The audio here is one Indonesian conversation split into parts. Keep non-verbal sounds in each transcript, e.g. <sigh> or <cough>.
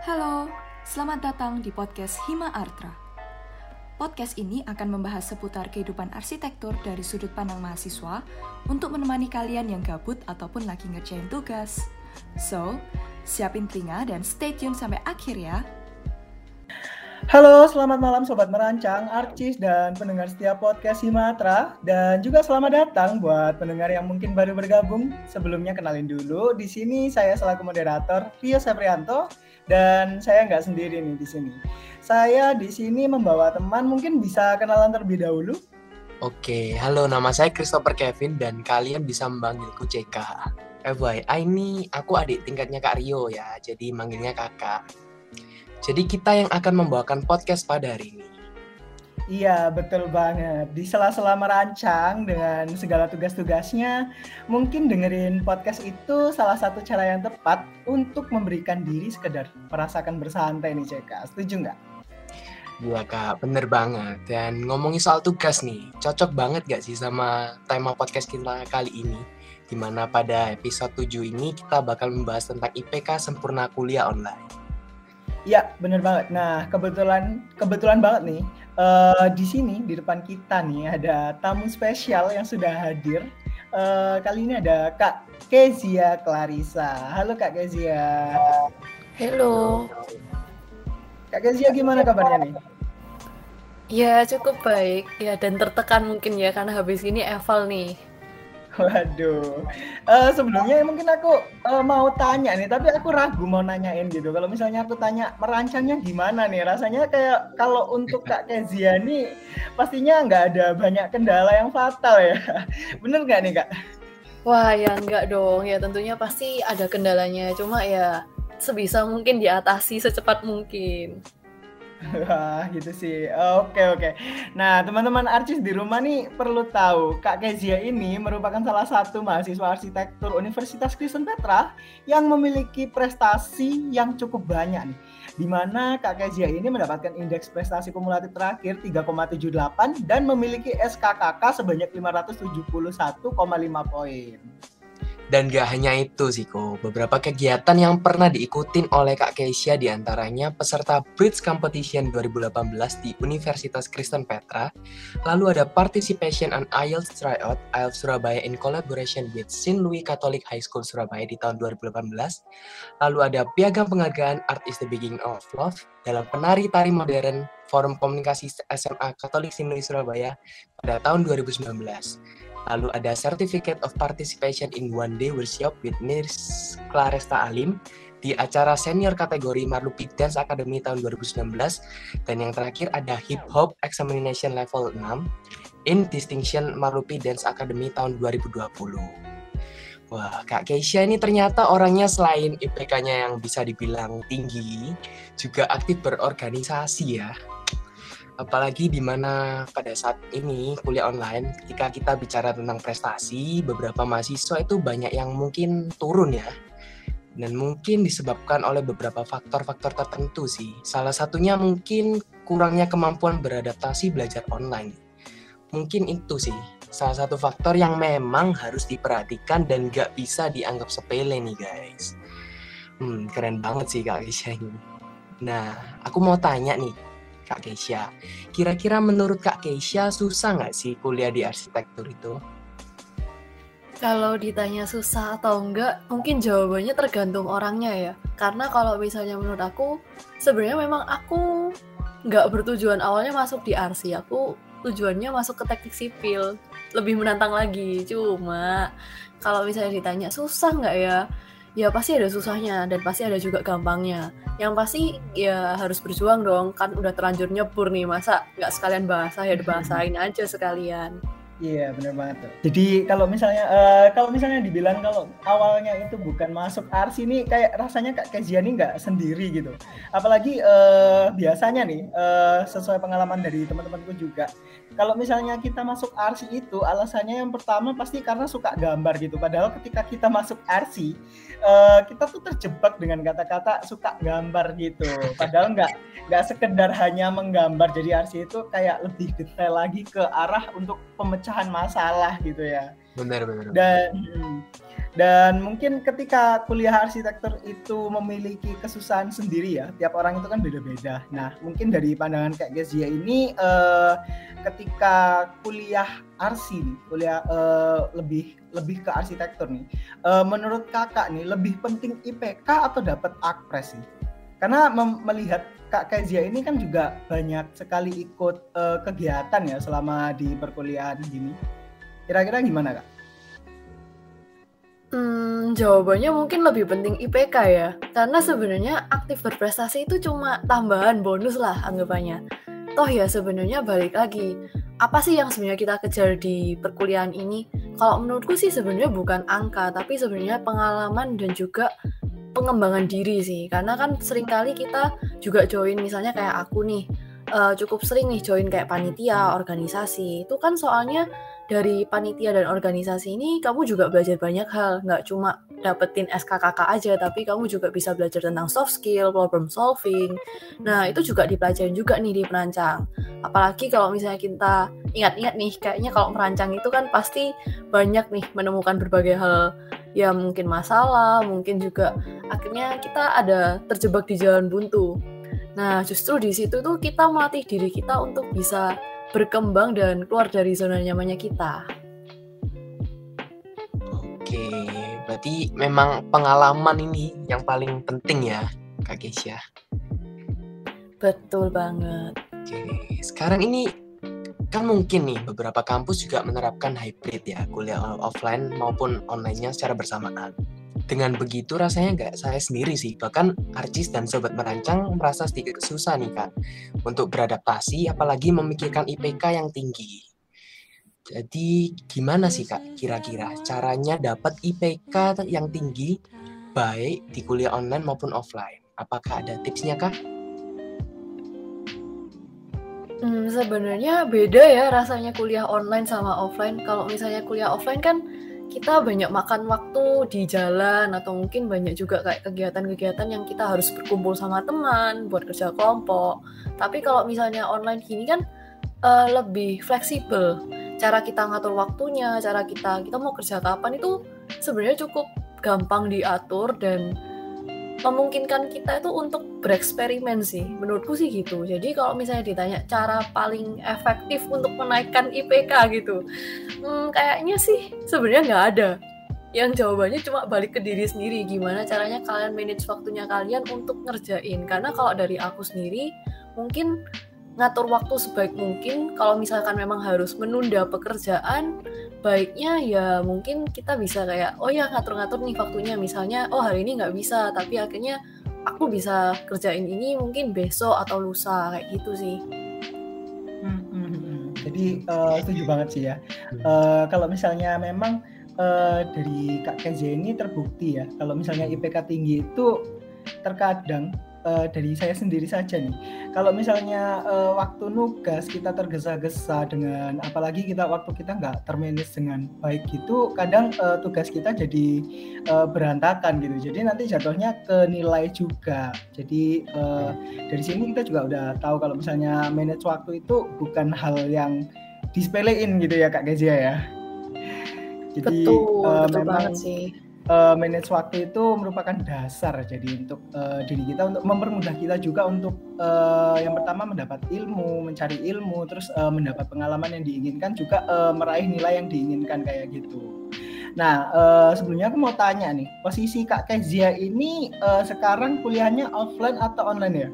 Halo, selamat datang di podcast Hima Artra. Podcast ini akan membahas seputar kehidupan arsitektur dari sudut pandang mahasiswa untuk menemani kalian yang gabut ataupun lagi ngerjain tugas. So, siapin telinga dan stay tune sampai akhir ya. Halo, selamat malam Sobat Merancang, Arcis, dan pendengar setiap podcast Himatra. Dan juga selamat datang buat pendengar yang mungkin baru bergabung. Sebelumnya kenalin dulu, di sini saya selaku moderator Rio Seprianto dan saya nggak sendiri nih di sini. Saya di sini membawa teman, mungkin bisa kenalan terlebih dahulu. Oke, halo nama saya Christopher Kevin dan kalian bisa memanggilku CK. FYI ini aku adik tingkatnya Kak Rio ya, jadi manggilnya kakak. Jadi kita yang akan membawakan podcast pada hari ini. Iya, betul banget. Di sela-sela merancang dengan segala tugas-tugasnya, mungkin dengerin podcast itu salah satu cara yang tepat untuk memberikan diri sekedar merasakan bersantai nih, Ceka. Setuju nggak? Iya kak, bener banget. Dan ngomongin soal tugas nih, cocok banget gak sih sama tema podcast kita kali ini? Di mana pada episode 7 ini kita bakal membahas tentang IPK sempurna kuliah online. Iya, bener banget. Nah, kebetulan kebetulan banget nih uh, di sini di depan kita nih ada tamu spesial yang sudah hadir. Uh, kali ini ada Kak Kezia Clarissa. Halo Kak Kezia. Halo. Kak Kezia gimana kabarnya nih? Ya cukup baik ya dan tertekan mungkin ya karena habis ini eval nih. Waduh, uh, sebelumnya mungkin aku uh, mau tanya nih, tapi aku ragu mau nanyain gitu. Kalau misalnya aku tanya merancangnya gimana nih, rasanya kayak kalau untuk Kak Kezia nih pastinya nggak ada banyak kendala yang fatal ya. <laughs> Bener nggak nih Kak? Wah ya nggak dong, ya tentunya pasti ada kendalanya. Cuma ya sebisa mungkin diatasi secepat mungkin. Wah, <laughs> gitu sih. Oke, oke. Nah, teman-teman artis di rumah nih perlu tahu, Kak Kezia ini merupakan salah satu mahasiswa arsitektur Universitas Kristen Petra yang memiliki prestasi yang cukup banyak nih. Di mana Kak Kezia ini mendapatkan indeks prestasi kumulatif terakhir 3,78 dan memiliki SKKK sebanyak 571,5 poin. Dan gak hanya itu sih kok, beberapa kegiatan yang pernah diikutin oleh Kak Keisha di antaranya peserta Bridge Competition 2018 di Universitas Kristen Petra, lalu ada Participation on IELTS Tryout IELTS Surabaya in collaboration with St. Louis Catholic High School Surabaya di tahun 2018, lalu ada Piagam Penghargaan Art is the Beginning of Love dalam penari tari modern Forum Komunikasi SMA Katolik St. Louis Surabaya pada tahun 2019. Lalu ada Certificate of Participation in One Day Workshop with Miss Claresta Alim di acara senior kategori Marlupi Dance Academy tahun 2019 dan yang terakhir ada Hip Hop Examination Level 6 in Distinction Marlupi Dance Academy tahun 2020. Wah, Kak Keisha ini ternyata orangnya selain IPK-nya yang bisa dibilang tinggi, juga aktif berorganisasi ya apalagi di mana pada saat ini kuliah online ketika kita bicara tentang prestasi beberapa mahasiswa itu banyak yang mungkin turun ya. Dan mungkin disebabkan oleh beberapa faktor-faktor tertentu sih. Salah satunya mungkin kurangnya kemampuan beradaptasi belajar online. Mungkin itu sih. Salah satu faktor yang memang harus diperhatikan dan gak bisa dianggap sepele nih guys. Hmm keren banget sih kak Keisha ini. Nah aku mau tanya nih Kak Keisha. Kira-kira menurut Kak Keisha susah nggak sih kuliah di arsitektur itu? Kalau ditanya susah atau enggak, mungkin jawabannya tergantung orangnya ya. Karena kalau misalnya menurut aku, sebenarnya memang aku nggak bertujuan awalnya masuk di arsi. Aku tujuannya masuk ke teknik sipil. Lebih menantang lagi. Cuma kalau misalnya ditanya susah nggak ya? Ya pasti ada susahnya dan pasti ada juga gampangnya. Yang pasti ya harus berjuang dong, kan udah terlanjur nyebur nih, masa nggak sekalian bahasa ya dibahasain <laughs> aja sekalian. Iya benar banget tuh. Jadi kalau misalnya uh, kalau misalnya dibilang kalau awalnya itu bukan masuk arsi ini kayak rasanya kak Keziani nggak sendiri gitu. Apalagi uh, biasanya nih uh, sesuai pengalaman dari teman-temanku juga. Kalau misalnya kita masuk arsi itu alasannya yang pertama pasti karena suka gambar gitu. Padahal ketika kita masuk arsi uh, kita tuh terjebak dengan kata-kata suka gambar gitu. Padahal nggak nggak sekedar hanya menggambar. Jadi arsi itu kayak lebih detail lagi ke arah untuk pemecahan masalah gitu ya. Benar benar. Dan hmm, Dan mungkin ketika kuliah arsitektur itu memiliki kesusahan sendiri ya, tiap orang itu kan beda-beda. Nah, mungkin dari pandangan kayak Gezia ini eh, ketika kuliah arsi nih, kuliah eh, lebih lebih ke arsitektur nih. Eh, menurut kakak nih lebih penting IPK atau dapat akpres sih? Karena melihat Kak Kezia ini kan juga banyak sekali ikut uh, kegiatan ya selama di perkuliahan gini. Kira-kira gimana kak? Hmm, jawabannya mungkin lebih penting IPK ya. Karena sebenarnya aktif berprestasi itu cuma tambahan bonus lah anggapannya. Toh ya sebenarnya balik lagi. Apa sih yang sebenarnya kita kejar di perkuliahan ini? Kalau menurutku sih sebenarnya bukan angka, tapi sebenarnya pengalaman dan juga pengembangan diri sih. Karena kan sering kali kita juga join misalnya kayak aku nih uh, cukup sering nih join kayak panitia, organisasi. Itu kan soalnya dari panitia dan organisasi ini kamu juga belajar banyak hal, nggak cuma dapetin SKKK aja, tapi kamu juga bisa belajar tentang soft skill, problem solving. Nah, itu juga dipelajarin juga nih di perancang. Apalagi kalau misalnya kita ingat-ingat nih, kayaknya kalau merancang itu kan pasti banyak nih menemukan berbagai hal ya mungkin masalah, mungkin juga akhirnya kita ada terjebak di jalan buntu. Nah, justru di situ tuh kita melatih diri kita untuk bisa berkembang dan keluar dari zona nyamannya kita. Oke, berarti memang pengalaman ini yang paling penting ya, Kak Keisha. Betul banget. Oke, sekarang ini kan mungkin nih beberapa kampus juga menerapkan hybrid ya, kuliah offline maupun online-nya secara bersamaan. Dengan begitu rasanya nggak saya sendiri sih, bahkan Arcis dan Sobat Merancang merasa sedikit susah nih Kak untuk beradaptasi apalagi memikirkan IPK yang tinggi. Jadi gimana sih Kak kira-kira caranya dapat IPK yang tinggi baik di kuliah online maupun offline? Apakah ada tipsnya Kak? Hmm, sebenarnya beda ya rasanya kuliah online sama offline. Kalau misalnya kuliah offline kan kita banyak makan waktu di jalan atau mungkin banyak juga kayak kegiatan-kegiatan yang kita harus berkumpul sama teman buat kerja kelompok. Tapi kalau misalnya online gini kan uh, lebih fleksibel. Cara kita ngatur waktunya, cara kita kita mau kerja kapan itu sebenarnya cukup gampang diatur dan memungkinkan kita itu untuk bereksperimen sih. Menurutku sih gitu. Jadi kalau misalnya ditanya cara paling efektif untuk menaikkan IPK gitu hmm, kayaknya sih sebenarnya nggak ada. Yang jawabannya cuma balik ke diri sendiri. Gimana caranya kalian manage waktunya kalian untuk ngerjain? Karena kalau dari aku sendiri mungkin ngatur waktu sebaik mungkin. Kalau misalkan memang harus menunda pekerjaan baiknya ya mungkin kita bisa kayak oh ya ngatur-ngatur nih waktunya. Misalnya oh hari ini nggak bisa tapi akhirnya aku bisa kerjain ini mungkin besok atau lusa kayak gitu sih. Hmm, hmm, hmm. jadi uh, setuju banget sih ya. Uh, kalau misalnya memang uh, dari kak Kenzi ini terbukti ya kalau misalnya IPK tinggi itu terkadang uh, dari saya sendiri saja nih. Kalau misalnya uh, waktu nugas kita tergesa-gesa dengan apalagi kita waktu kita nggak termanage dengan baik gitu, kadang uh, tugas kita jadi uh, berantakan gitu. Jadi nanti jatuhnya ke nilai juga. Jadi uh, dari sini kita juga udah tahu kalau misalnya manage waktu itu bukan hal yang disepelein gitu ya Kak Kezia ya. Jadi betul, uh, betul memang banget sih uh, manage waktu itu merupakan dasar jadi untuk uh, diri kita untuk mempermudah kita juga untuk uh, yang pertama mendapat ilmu, mencari ilmu, terus uh, mendapat pengalaman yang diinginkan juga uh, meraih nilai yang diinginkan kayak gitu. Nah, uh, sebelumnya aku mau tanya nih, posisi Kak Kezia ini uh, sekarang kuliahnya offline atau online ya?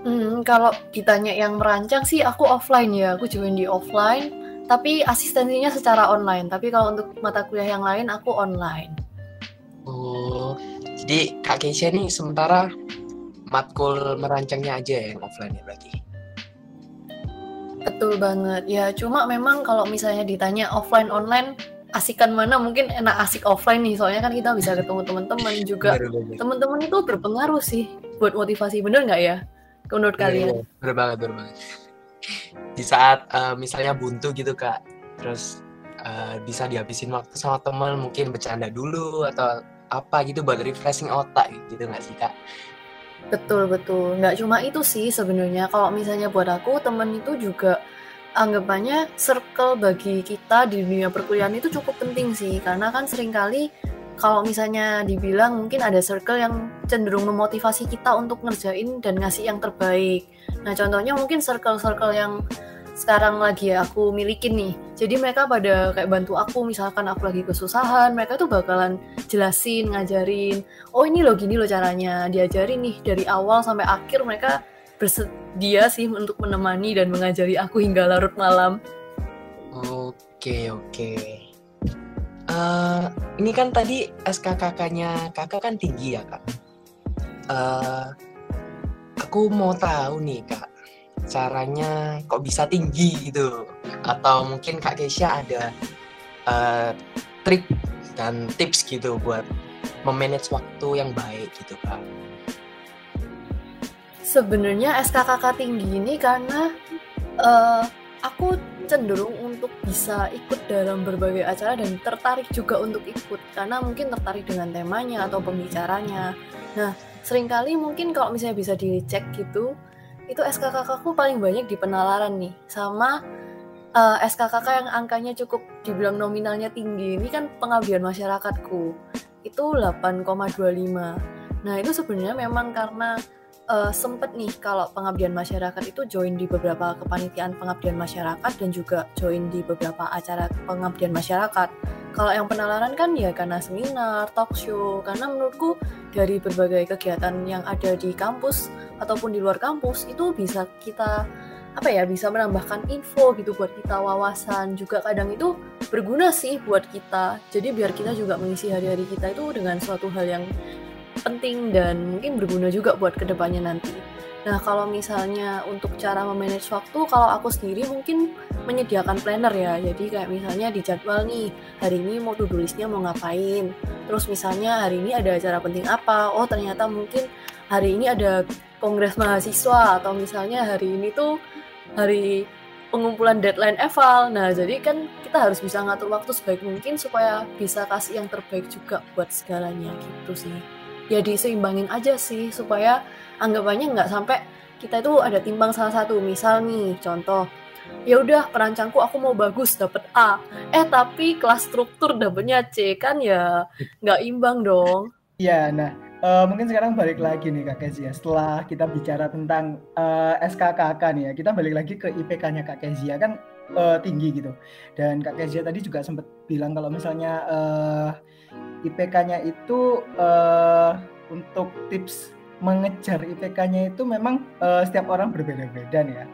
Hmm, kalau ditanya yang merancang sih aku offline ya, aku join di offline tapi asistensinya secara online. Tapi kalau untuk mata kuliah yang lain aku online. Oh, jadi Kak Keisha nih sementara matkul merancangnya aja yang offline ya berarti? Betul banget. Ya, cuma memang kalau misalnya ditanya offline online asikan mana mungkin enak asik offline nih soalnya kan kita bisa ketemu teman-teman juga teman-teman itu berpengaruh sih buat motivasi bener nggak ya menurut kalian? Bener banget, bener banget di saat uh, misalnya buntu gitu kak. Terus uh, bisa dihabisin waktu sama teman mungkin bercanda dulu atau apa gitu buat refreshing otak gitu nggak sih kak? Betul betul. Nggak cuma itu sih sebenarnya. Kalau misalnya buat aku temen itu juga anggapannya circle bagi kita di dunia perkuliahan itu cukup penting sih. Karena kan sering kali kalau misalnya dibilang mungkin ada circle yang cenderung memotivasi kita untuk ngerjain dan ngasih yang terbaik. Nah contohnya mungkin circle-circle yang sekarang lagi aku milikin nih. Jadi mereka pada kayak bantu aku misalkan aku lagi kesusahan, mereka tuh bakalan jelasin, ngajarin, oh ini loh gini loh caranya, diajarin nih dari awal sampai akhir mereka bersedia sih untuk menemani dan mengajari aku hingga larut malam. Oke, oke. Uh, ini kan tadi SKKK-nya kakak kan tinggi ya kak. Uh, aku mau tahu nih kak, caranya kok bisa tinggi gitu? Atau mungkin kak Keisha ada uh, trik dan tips gitu buat memanage waktu yang baik gitu kak? Sebenarnya SKKK tinggi ini karena uh, aku cenderung untuk bisa ikut dalam berbagai acara dan tertarik juga untuk ikut karena mungkin tertarik dengan temanya atau pembicaranya. Nah, sering kali mungkin kalau misalnya bisa dicek gitu, itu SKKK aku paling banyak di penalaran nih sama uh, eh, SKKK yang angkanya cukup dibilang nominalnya tinggi. Ini kan pengabdian masyarakatku. Itu 8,25. Nah, itu sebenarnya memang karena uh, sempet nih kalau pengabdian masyarakat itu join di beberapa kepanitiaan pengabdian masyarakat dan juga join di beberapa acara pengabdian masyarakat. Kalau yang penalaran kan ya karena seminar, talk show, karena menurutku dari berbagai kegiatan yang ada di kampus ataupun di luar kampus itu bisa kita apa ya bisa menambahkan info gitu buat kita wawasan juga kadang itu berguna sih buat kita jadi biar kita juga mengisi hari-hari kita itu dengan suatu hal yang penting dan mungkin berguna juga buat ke depannya nanti. Nah, kalau misalnya untuk cara memanage waktu, kalau aku sendiri mungkin menyediakan planner ya. Jadi kayak misalnya di jadwal nih, hari ini mau to-do listnya mau ngapain. Terus misalnya hari ini ada acara penting apa. Oh, ternyata mungkin hari ini ada kongres mahasiswa. Atau misalnya hari ini tuh hari pengumpulan deadline eval. Nah, jadi kan kita harus bisa ngatur waktu sebaik mungkin supaya bisa kasih yang terbaik juga buat segalanya gitu sih ya diseimbangin aja sih supaya anggapannya nggak sampai kita itu ada timbang salah satu misal nih contoh ya udah perancangku aku mau bagus dapet A eh tapi kelas struktur dapetnya C kan ya nggak imbang dong Iya, nah uh, mungkin sekarang balik lagi nih Kak Kezia. Setelah kita bicara tentang uh, eh, SKKK nih ya, kita balik lagi ke IPK-nya Kak Kezia kan uh, tinggi gitu. Dan Kak Kezia tadi juga sempat bilang kalau misalnya uh, IPK-nya itu uh, untuk tips mengejar IPK-nya itu memang uh, setiap orang berbeda-beda ya.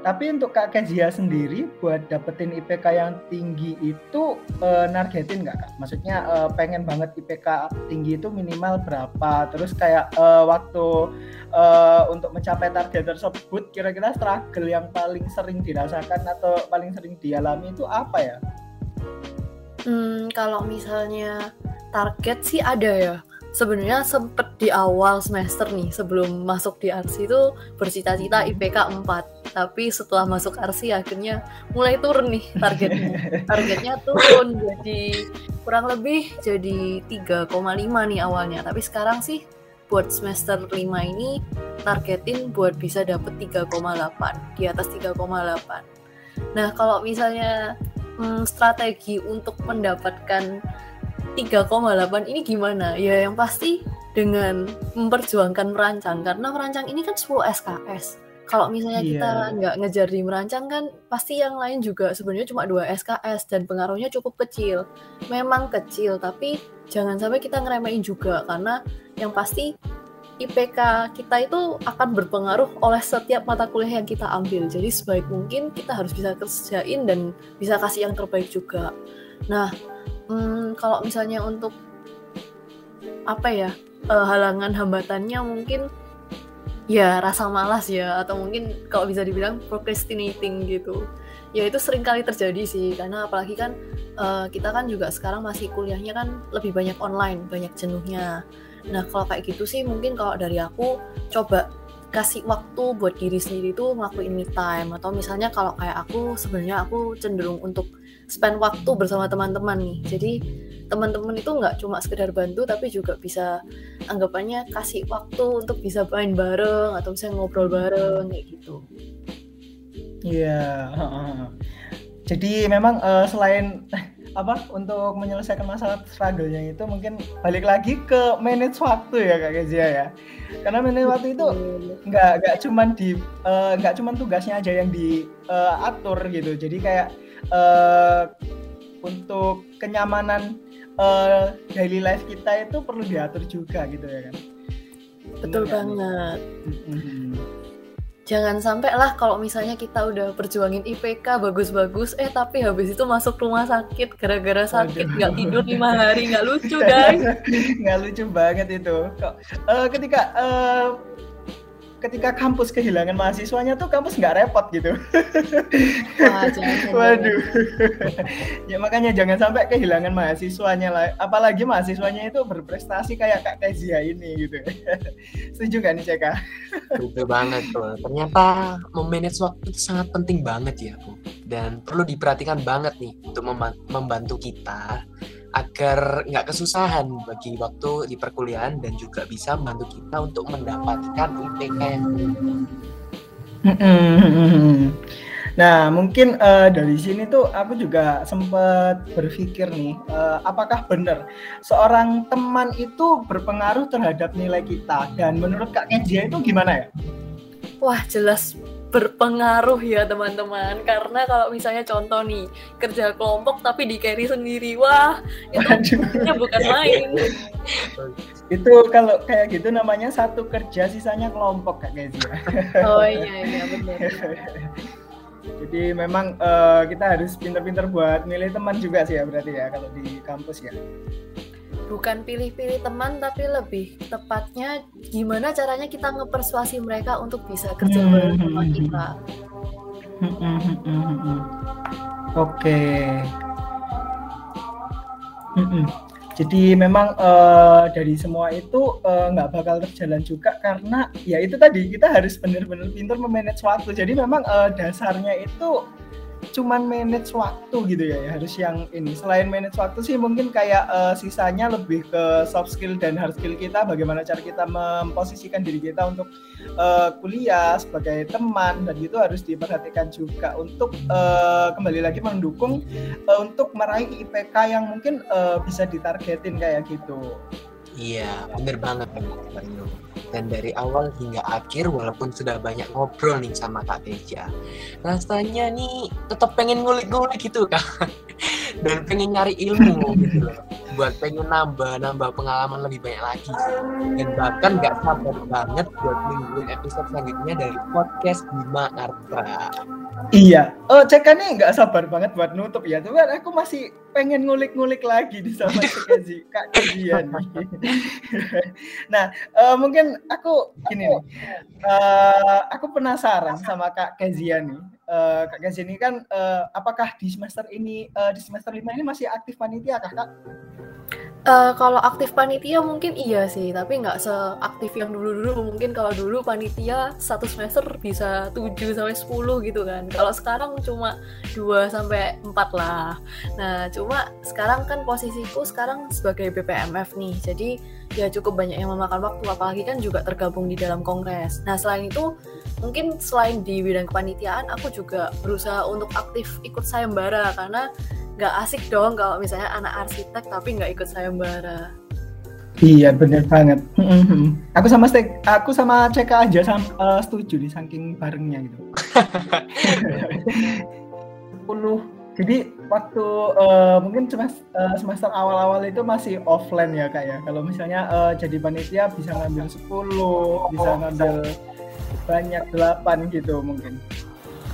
Tapi untuk Kak Kezia sendiri buat dapetin IPK yang tinggi itu uh, nargetin nggak Kak? Maksudnya uh, pengen banget IPK tinggi itu minimal berapa? Terus kayak uh, waktu uh, untuk mencapai target tersebut kira-kira struggle yang paling sering dirasakan atau paling sering dialami itu apa ya? Hmm, kalau misalnya target sih ada ya. Sebenarnya sempet di awal semester nih sebelum masuk di arsi itu bercita-cita IPK 4 tapi setelah masuk arsi akhirnya mulai turun nih targetnya. <laughs> Targetnya turun jadi kurang lebih jadi 3,5 nih awalnya. Tapi sekarang sih buat semester 5 ini targetin buat bisa dapet 3,8 di atas 3,8 nah kalau misalnya hmm, strategi untuk mendapatkan 3,8 ini gimana? Ya yang pasti dengan memperjuangkan merancang karena merancang ini kan 10 SKS. Kalau misalnya yeah. kita nggak ngejar di merancang kan pasti yang lain juga sebenarnya cuma dua SKS dan pengaruhnya cukup kecil. Memang kecil tapi jangan sampai kita ngeremehin juga karena yang pasti IPK kita itu akan berpengaruh oleh setiap mata kuliah yang kita ambil. Jadi sebaik mungkin kita harus bisa kerjain dan bisa kasih yang terbaik juga. Nah, hmm, kalau misalnya untuk apa ya uh, halangan hambatannya mungkin ya rasa malas ya atau mungkin kalau bisa dibilang procrastinating gitu. Ya itu sering kali terjadi sih karena apalagi kan uh, kita kan juga sekarang masih kuliahnya kan lebih banyak online banyak jenuhnya. Nah kalau kayak gitu sih mungkin kalau dari aku coba kasih waktu buat diri sendiri tuh ngelakuin me time. Atau misalnya kalau kayak aku sebenarnya aku cenderung untuk spend waktu bersama teman-teman nih. Jadi teman-teman itu nggak cuma sekedar bantu tapi juga bisa anggapannya kasih waktu untuk bisa main bareng atau bisa ngobrol bareng kayak gitu. Iya. Jadi memang uh, selain apa untuk menyelesaikan masalah struggle-nya itu mungkin balik lagi ke manage waktu ya kak Kezia ya. Karena manage waktu itu nggak nggak cuman di uh, nggak cuman tugasnya aja yang diatur uh, gitu. Jadi kayak uh, untuk kenyamanan uh, daily life kita itu perlu diatur juga gitu ya kan? Betul Benar, banget. Jangan sampai lah kalau misalnya kita udah perjuangin IPK bagus-bagus eh tapi habis itu masuk rumah sakit gara-gara sakit nggak tidur lima hari nggak lucu guys <laughs> nggak lucu banget itu. Kok uh, ketika uh, ketika kampus kehilangan mahasiswanya tuh kampus nggak repot gitu. Wah, jangan, Waduh. ya makanya jangan sampai kehilangan mahasiswanya lah. Apalagi mahasiswanya itu berprestasi kayak Kak Kezia ini gitu. Setuju nggak nih Ceka? Betul banget tuh. Ternyata memanage waktu itu sangat penting banget ya, Bu. Dan perlu diperhatikan banget nih untuk membantu kita agar nggak kesusahan bagi waktu di perkuliahan dan juga bisa membantu kita untuk mendapatkan IPK yang Nah, mungkin uh, dari sini tuh aku juga sempat berpikir nih, uh, apakah benar seorang teman itu berpengaruh terhadap nilai kita? Dan menurut Kak Kenjia itu gimana ya? Wah, jelas berpengaruh ya teman-teman. Karena kalau misalnya contoh nih kerja kelompok tapi di carry sendiri wah itu <laughs> bukan main. Itu kalau kayak gitu namanya satu kerja sisanya kelompok kak <laughs> oh iya iya benar. Jadi memang uh, kita harus pinter-pinter buat milih teman juga sih ya berarti ya kalau di kampus ya bukan pilih-pilih teman tapi lebih tepatnya gimana caranya kita ngepersuasi mereka untuk bisa kerja hmm, bareng sama hmm, kita. Hmm, Oke. Jadi memang uh, dari semua itu eh, nggak uh, bakal terjalan juga karena ya itu tadi kita harus benar-benar pintar memanage waktu. Jadi memang uh, dasarnya itu cuman manage waktu gitu ya, ya. Harus yang ini. Selain manage waktu sih mungkin kayak uh, sisanya lebih ke soft skill dan hard skill kita. Bagaimana cara kita memposisikan diri kita untuk uh, kuliah sebagai teman. Dan itu harus diperhatikan juga untuk uh, kembali lagi mendukung uh, untuk meraih IPK yang mungkin uh, bisa ditargetin kayak gitu. Iya, bener banget. Dan dari awal hingga akhir, walaupun sudah banyak ngobrol nih sama Kak Teja, rasanya nih tetap pengen ngulik-ngulik gitu kan. <laughs> Dan pengen nyari ilmu gitu. Buat pengen nambah-nambah pengalaman lebih banyak lagi. Dan bahkan gak sabar banget buat mingguin episode selanjutnya dari podcast Bima Arta. Iya, oh cek nih nggak sabar banget buat nutup ya. Cuman aku masih pengen ngulik-ngulik lagi di sama Kezi, Kak Kezian nih. nah, uh, mungkin aku gini nih, uh, aku penasaran sama Kak Kezian nih. Uh, Kak Kezian ini kan, uh, apakah di semester ini, uh, di semester lima ini masih aktif panitia kak? Uh, kalau aktif panitia mungkin iya sih, tapi nggak seaktif yang dulu-dulu. Mungkin kalau dulu panitia satu semester bisa 7 sampai 10 gitu kan. Kalau sekarang cuma 2 sampai 4 lah. Nah, cuma sekarang kan posisiku sekarang sebagai BPMF nih. Jadi ya cukup banyak yang memakan waktu apalagi kan juga tergabung di dalam kongres. Nah, selain itu mungkin selain di bidang kepanitiaan aku juga berusaha untuk aktif ikut sayembara karena nggak asik dong kalau misalnya anak arsitek tapi nggak ikut sayembara. Iya bener banget. aku sama Stek, aku sama CK aja sam, uh, setuju di saking barengnya gitu. <laughs> Puluh. Jadi waktu uh, mungkin semester, uh, semester awal-awal itu masih offline ya kak ya. Kalau misalnya uh, jadi panitia bisa ngambil 10, bisa ngambil banyak 8 gitu mungkin.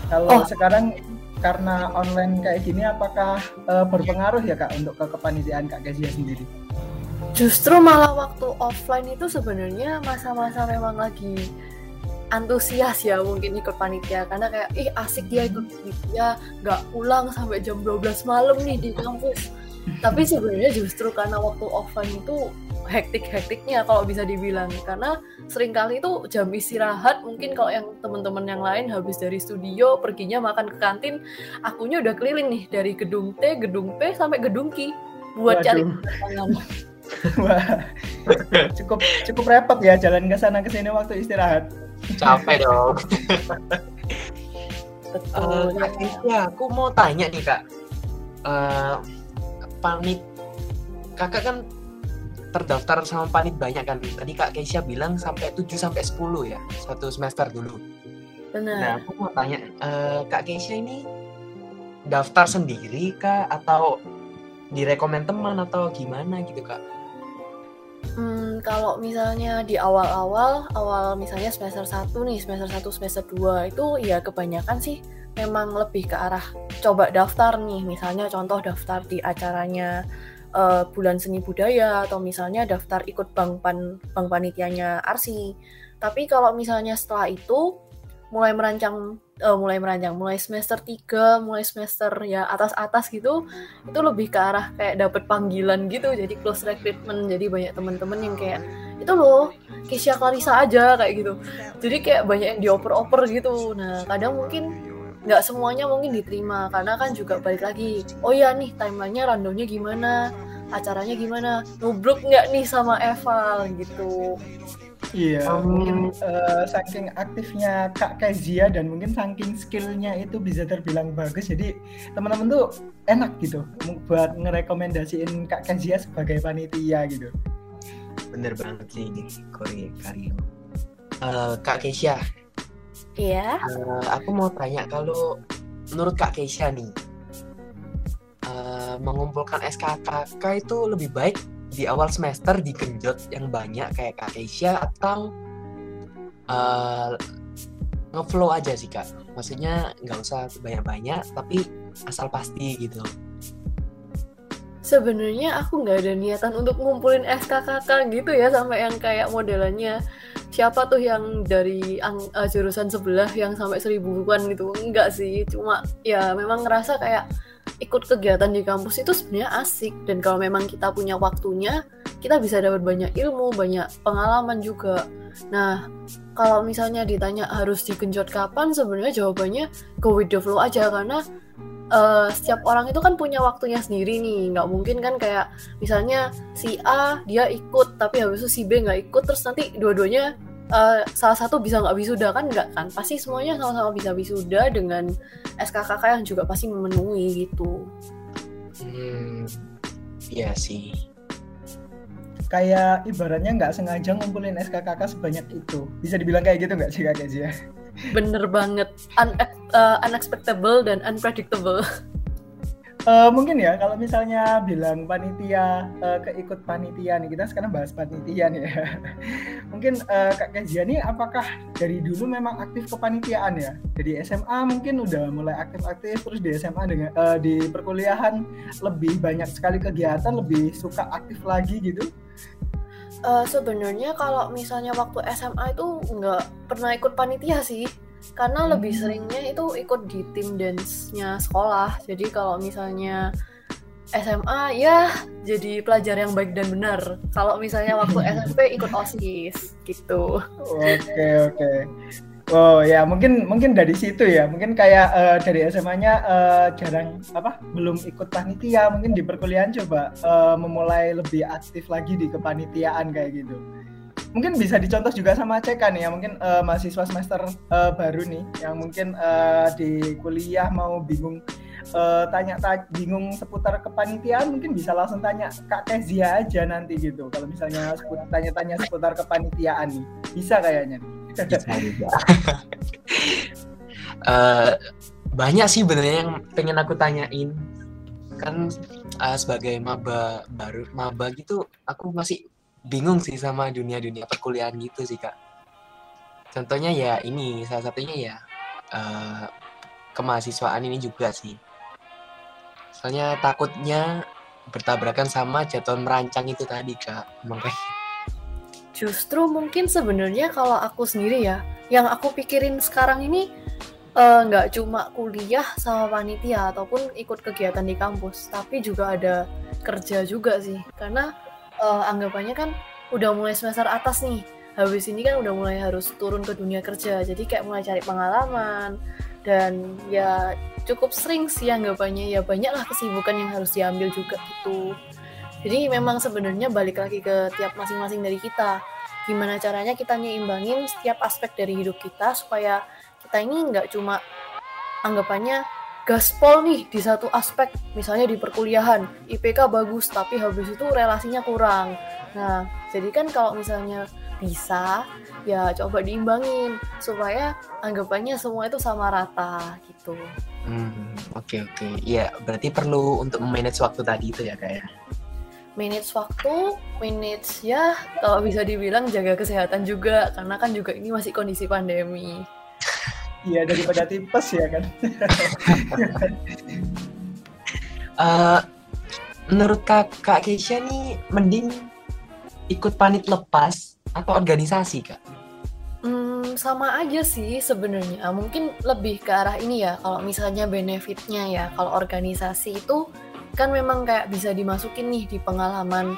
Kalau oh. sekarang karena online kayak gini apakah uh, berpengaruh ya kak untuk ke kepanitiaan kak Kezia sendiri? Justru malah waktu offline itu sebenarnya masa-masa memang lagi antusias ya mungkin ikut panitia karena kayak ih asik dia ikut panitia nggak pulang sampai jam 12 malam nih di kampus <laughs> tapi sebenarnya justru karena waktu offline itu hektik-hektiknya kalau bisa dibilang karena sering kali itu jam istirahat mungkin kalau yang teman-teman yang lain habis dari studio perginya makan ke kantin akunya udah keliling nih dari gedung T, gedung P sampai gedung Q buat Waduh. cari <laughs> Wah, cukup cukup repot ya jalan ke sana ke sini waktu istirahat. Capek dong. betul Uh, Kesia, aku mau tanya nih kak, uh, panit kakak kan terdaftar sama panit banyak kan? Tadi kak Kesia bilang sampai 7 sampai 10 ya satu semester dulu. benar Nah, aku mau tanya, uh, kak Kesia ini daftar sendiri kak atau direkomend teman atau gimana gitu kak? Hmm, kalau misalnya di awal-awal, awal misalnya semester 1 nih, semester 1, semester 2 itu ya kebanyakan sih memang lebih ke arah coba daftar nih. Misalnya contoh daftar di acaranya eh, Bulan Seni Budaya atau misalnya daftar ikut bank pan bank panitianya Arsi. Tapi kalau misalnya setelah itu mulai merancang eh, mulai merancang mulai semester 3, mulai semester ya atas-atas gitu itu lebih ke arah kayak dapet panggilan gitu jadi close recruitment jadi banyak teman-teman yang kayak itu loh Kesia Clarissa aja kayak gitu. Jadi kayak banyak yang dioper-oper gitu. Nah kadang mungkin nggak semuanya mungkin diterima karena kan juga balik lagi oh ya nih timelinenya randomnya gimana acaranya gimana nubruk nggak nih sama Eval gitu Iya, Um, mungkin eh, saking aktifnya Kak Kezia dan mungkin saking skillnya itu bisa terbilang bagus. Jadi teman-teman tuh enak gitu buat ngerekomendasiin Kak Kezia sebagai panitia gitu. Bener banget sih ini Korea Karyo. Uh, kak Kesia, iya uh, aku mau tanya kalau menurut Kak Kesia nih, uh, mengumpulkan SKKK itu lebih baik di awal semester digenjot yang banyak kayak Kak Kesia atau uh, ngeflow aja sih Kak. Maksudnya nggak usah banyak-banyak tapi asal pasti gitu. sebenarnya aku nggak ada niatan untuk ngumpulin SKKK gitu ya sampai yang kayak modelannya siapa tuh yang dari ang- eh, jurusan sebelah yang sampai seribuan gitu enggak sih cuma ya memang ngerasa kayak ikut kegiatan di kampus itu sebenarnya asik. Dan kalau memang kita punya waktunya kita bisa dapat banyak ilmu banyak pengalaman juga. Nah kalau misalnya ditanya harus digenjot kapan sebenarnya jawabannya go with the flow aja. Karena eh, setiap orang itu kan punya waktunya sendiri nih. Nggak mungkin kan kayak misalnya si A dia ikut tapi habis itu si B nggak ikut terus nanti dua-duanya eh, salah satu bisa nggak wisuda kan nggak kan pasti semuanya sama-sama bisa wisuda dengan SKKK yang juga pasti memenuhi gitu Hmm, iya sih. Kayak ibaratnya nggak sengaja ngumpulin SKKK sebanyak itu. Bisa dibilang kayak gitu nggak sih Kak Kezia? bener banget Un- eh, unexpectable dan unpredictable <laughs> Eh, mungkin ya kalau misalnya bilang panitia eh, keikut panitia nih kita sekarang bahas panitia nih ya. <laughs> mungkin eh, Kak Kezia nih apakah dari dulu memang aktif kepanitiaan ya? Dari SMA mungkin udah mulai aktif-aktif terus di SMA dengan eh, di perkuliahan lebih banyak sekali kegiatan lebih suka aktif lagi gitu. Eh, sebenarnya kalau misalnya waktu SMA itu nggak pernah ikut panitia sih karena lebih Hmm. seringnya itu ikut di tim dance-nya sekolah jadi kalau misalnya SMA ya jadi pelajar yang baik dan benar kalau misalnya waktu <laughs> SMP ikut OSIS gitu Oke oke. Oh ya mungkin mungkin dari situ ya mungkin kayak eh, dari SMA-nya eh, jarang apa belum ikut panitia mungkin di perkuliahan coba eh, memulai lebih aktif lagi di kepanitiaan kayak gitu. Mungkin bisa dicontoh juga sama CK nih ya mungkin eh, mahasiswa semester eh, baru nih yang mungkin eh, di kuliah mau bingung eh, tanya ta- bingung seputar kepanitiaan mungkin bisa langsung tanya Kak Kezia aja nanti gitu kalau misalnya tanya-tanya seputar kepanitiaan nih bisa kayaknya nih. Bisa juga. <laughs> Eh, banyak sih benernya yang pengen aku tanyain kan eh, sebagai maba baru maba gitu aku masih bingung sih sama dunia-dunia perkuliahan gitu sih kak. Contohnya ya ini salah satunya ya eh, kemahasiswaan ini juga sih. Soalnya takutnya bertabrakan sama jadwal merancang itu tadi kak. Makanya Justru mungkin sebenarnya kalau aku sendiri ya, yang aku pikirin sekarang ini eh, nggak cuma kuliah sama panitia ataupun ikut kegiatan di kampus, tapi juga ada kerja juga sih. Karena eh, anggapannya kan udah mulai semester atas nih, habis ini kan udah mulai harus turun ke dunia kerja, jadi kayak mulai cari pengalaman dan ya cukup sering sih anggapannya ya banyaklah kesibukan yang harus diambil juga gitu. Jadi memang sebenarnya balik lagi ke tiap masing-masing dari kita. Gimana caranya kita nyimbangin setiap aspek dari hidup kita supaya kita ini nggak cuma anggapannya gaspol nih di satu aspek misalnya di perkuliahan IPK bagus tapi habis itu relasinya kurang nah jadi kan kalau misalnya bisa ya coba diimbangin supaya anggapannya semua itu sama rata gitu Hmm, oke oke. Iya, berarti perlu untuk manage waktu tadi itu ya kayak. manage waktu, manage ya kalau bisa dibilang jaga kesehatan juga karena kan juga ini masih kondisi pandemi. Iya daripada tipes ya kan. <laughs> Eh, menurut kak, kak Keisha nih mending ikut panit lepas atau organisasi kak? Hmm, sama aja sih sebenarnya. Mungkin lebih ke arah ini ya. Kalau misalnya benefitnya ya, kalau organisasi itu kan memang kayak bisa dimasukin nih di pengalaman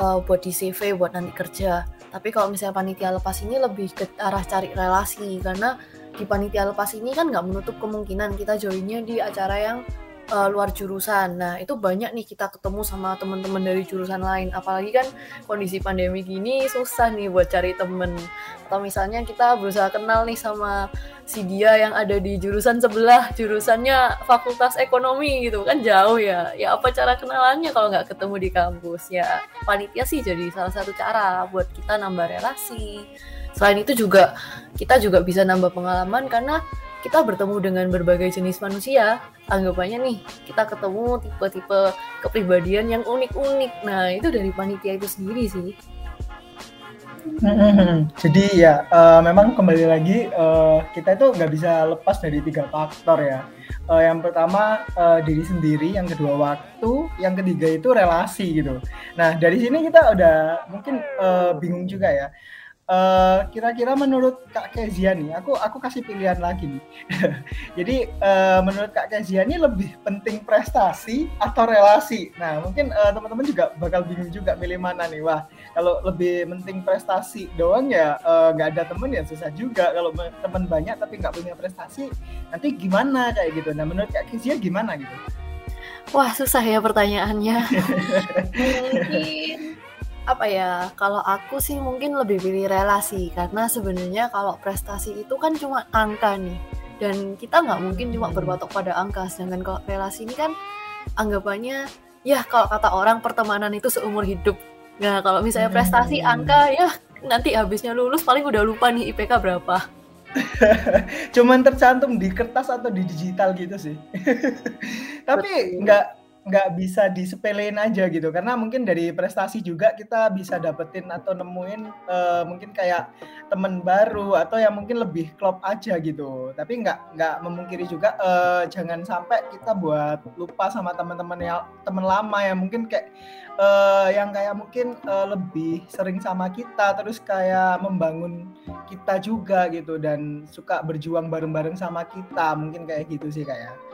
uh, buat di CV buat nanti kerja. Tapi kalau misalnya panitia lepas ini lebih ke arah cari relasi karena di panitia lepas ini kan nggak menutup kemungkinan kita joinnya di acara yang uh, luar jurusan. Nah, itu banyak nih kita ketemu sama teman-teman dari jurusan lain. Apalagi kan kondisi pandemi gini susah nih buat cari temen. Atau misalnya kita berusaha kenal nih sama si dia yang ada di jurusan sebelah, jurusannya Fakultas Ekonomi gitu kan jauh ya. Ya apa cara kenalannya kalau nggak ketemu di kampus? Ya panitia sih jadi salah satu cara buat kita nambah relasi. Selain itu juga kita juga bisa nambah pengalaman karena kita bertemu dengan berbagai jenis manusia. Anggapannya nih, kita ketemu tipe-tipe kepribadian yang unik-unik. Nah, itu dari panitia itu sendiri sih. Jadi ya uh, memang kembali lagi uh, kita itu nggak bisa lepas dari tiga faktor ya. Uh, yang pertama uh, diri sendiri, yang kedua waktu, yang ketiga itu relasi gitu. Nah dari sini kita udah mungkin uh, bingung juga ya kira-kira uh, menurut Kak Kezia nih, aku aku kasih pilihan lagi nih. <laughs> Jadi uh, menurut Kak Kezia ini lebih penting prestasi atau relasi? Nah mungkin uh, teman-teman juga bakal bingung juga pilih mana nih. Wah kalau lebih penting prestasi doang ya nggak uh, ada temen ya susah juga. Kalau teman banyak tapi nggak punya prestasi, nanti gimana kayak gitu. Nah menurut Kak Kezia gimana gitu? Wah susah ya pertanyaannya. <laughs> mungkin apa ya kalau aku sih mungkin lebih pilih relasi karena sebenarnya kalau prestasi itu kan cuma angka nih. Dan kita nggak mungkin cuma berpatok pada angka sedangkan kalau relasi ini kan anggapannya ya kalau kata orang pertemanan itu seumur hidup. Nah kalau misalnya prestasi hmm. angka ya nanti habisnya lulus paling udah lupa nih IPK berapa. <laughs> Cuman tercantum di kertas atau di digital gitu sih. <laughs> Tapi nggak nggak bisa disepelein aja gitu. Karena mungkin dari prestasi juga kita bisa dapetin atau nemuin uh, mungkin kayak temen baru atau yang mungkin lebih klop aja gitu. Tapi nggak nggak memungkiri juga uh, jangan sampai kita buat lupa sama teman-teman yang teman lama yang mungkin kayak uh, yang kayak mungkin uh, lebih sering sama kita terus kayak membangun kita juga gitu dan suka berjuang bareng-bareng sama kita. Mungkin kayak gitu sih kayak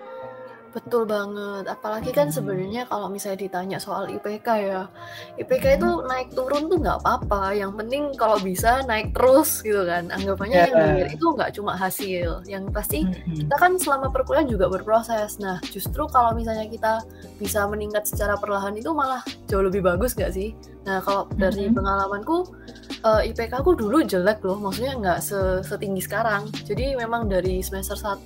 Betul banget. Apalagi kan sebenarnya kalau misalnya ditanya soal IPK ya, IPK itu naik turun tuh nggak apa-apa. Yang penting kalau bisa naik terus gitu kan. Anggapannya yeah. yang itu nggak cuma hasil. Yang pasti kita kan selama perkuliahan juga berproses. Nah justru kalau misalnya kita bisa meningkat secara perlahan itu malah jauh lebih bagus nggak sih? Nah kalau dari pengalamanku uh, IPK aku dulu jelek loh, maksudnya nggak setinggi sekarang. Jadi memang dari semester 1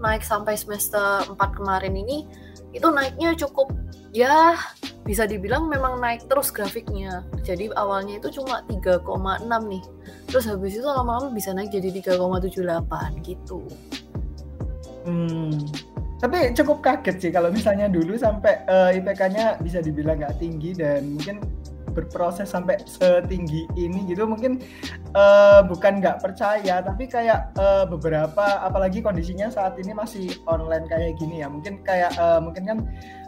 naik sampai semester 4 kemarin ini itu naiknya cukup ya bisa dibilang memang naik terus grafiknya. Jadi awalnya itu cuma 3,6 nih. Terus habis itu lama-lama bisa naik jadi 3,78 gitu. Hmm. Tapi cukup kaget sih kalau misalnya dulu sampai uh, IPK-nya bisa dibilang nggak tinggi dan mungkin berproses sampai setinggi ini gitu mungkin uh, bukan nggak percaya tapi kayak uh, beberapa apalagi kondisinya saat ini masih online kayak gini ya. Mungkin kayak uh, mungkin kan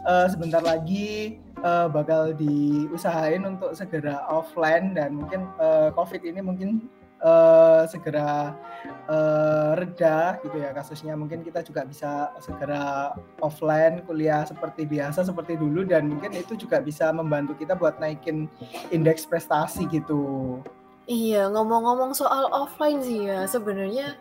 uh, sebentar lagi uh, bakal diusahain untuk segera offline dan mungkin uh, covid ini mungkin uh, segera uh, reda gitu ya kasusnya mungkin kita juga bisa segera offline kuliah seperti biasa seperti dulu dan mungkin itu juga bisa membantu kita buat naikin indeks prestasi gitu. Iya, ngomong-ngomong soal offline sih ya, sebenarnya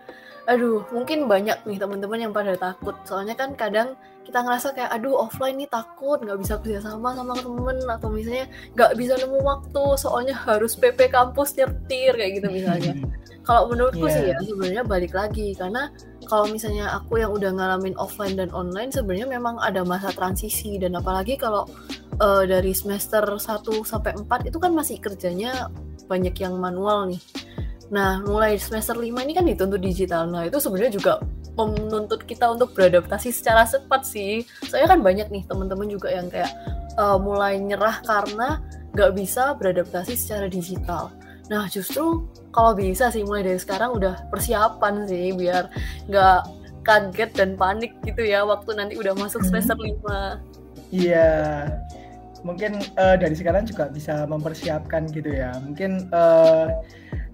aduh, mungkin banyak nih teman-teman yang pada takut. Soalnya kan kadang kita ngerasa kayak aduh offline nih takut, nggak bisa kerja sama sama temen atau misalnya nggak bisa nemu waktu, soalnya harus PP kampus nyetir kayak gitu misalnya. kalau menurutku Iya. sih ya sebenarnya balik lagi karena kalau misalnya aku yang udah ngalamin offline dan online sebenarnya memang ada masa transisi dan apalagi kalau eh, dari semester 1 sampai 4 itu kan masih kerjanya banyak yang manual nih. Nah, mulai semester 5 ini kan dituntut digital. Nah, itu sebenarnya juga menuntut kita untuk beradaptasi secara cepat sih. Soalnya kan banyak nih teman-teman juga yang kayak eh, mulai nyerah karena nggak bisa beradaptasi secara digital. Nah, justru kalau bisa sih mulai dari sekarang udah persiapan sih biar nggak kaget dan panik gitu ya waktu nanti udah masuk Hmm. semester 5. Iya, mungkin eh, dari sekarang juga bisa mempersiapkan gitu ya. Mungkin eh,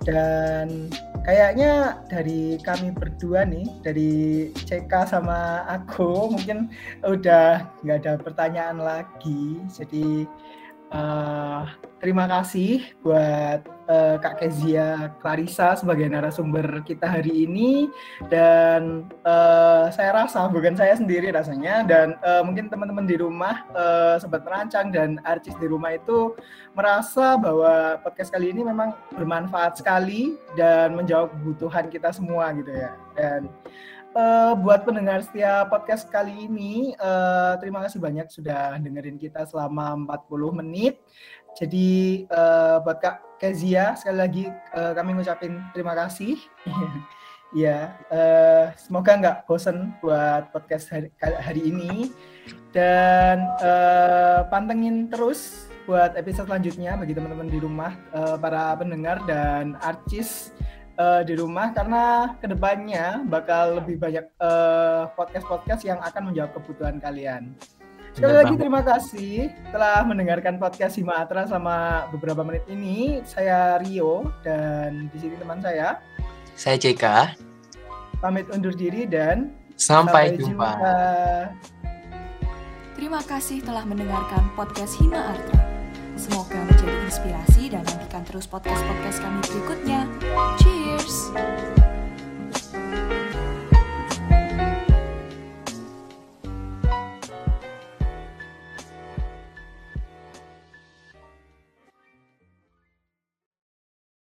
dan kayaknya dari kami berdua nih, dari CK sama aku mungkin udah nggak ada pertanyaan lagi. Jadi eh, terima kasih buat eh, Kak Kezia Clarissa sebagai narasumber kita hari ini. Dan eh, saya rasa bukan saya sendiri rasanya. Dan eh, mungkin teman-teman di rumah eh, sobat merancang dan artis di rumah itu merasa bahwa podcast kali ini memang bermanfaat sekali dan menjawab kebutuhan kita semua gitu ya. Dan eh, buat pendengar setia podcast kali ini eh, terima kasih banyak sudah dengerin kita selama 40 menit. Jadi eh, buat Kak Kezia sekali lagi eh, kami ngucapin terima kasih. <laughs> Ya, eh, semoga nggak bosen buat podcast hari, hari ini. Dan eh, pantengin terus buat episode selanjutnya bagi teman-teman di rumah, eh, para pendengar dan artis eh, di rumah. Karena ke depannya bakal lebih banyak podcast-podcast yang akan menjawab kebutuhan kalian. Sekali lagi banget. terima kasih telah mendengarkan podcast Hima Atra selama beberapa menit ini. Saya Rio dan di sini teman saya Saya CK. pamit undur diri dan Sampai, jumpa. Terima kasih telah mendengarkan podcast Hima Artra. Semoga menjadi inspirasi dan nantikan terus podcast-podcast kami berikutnya.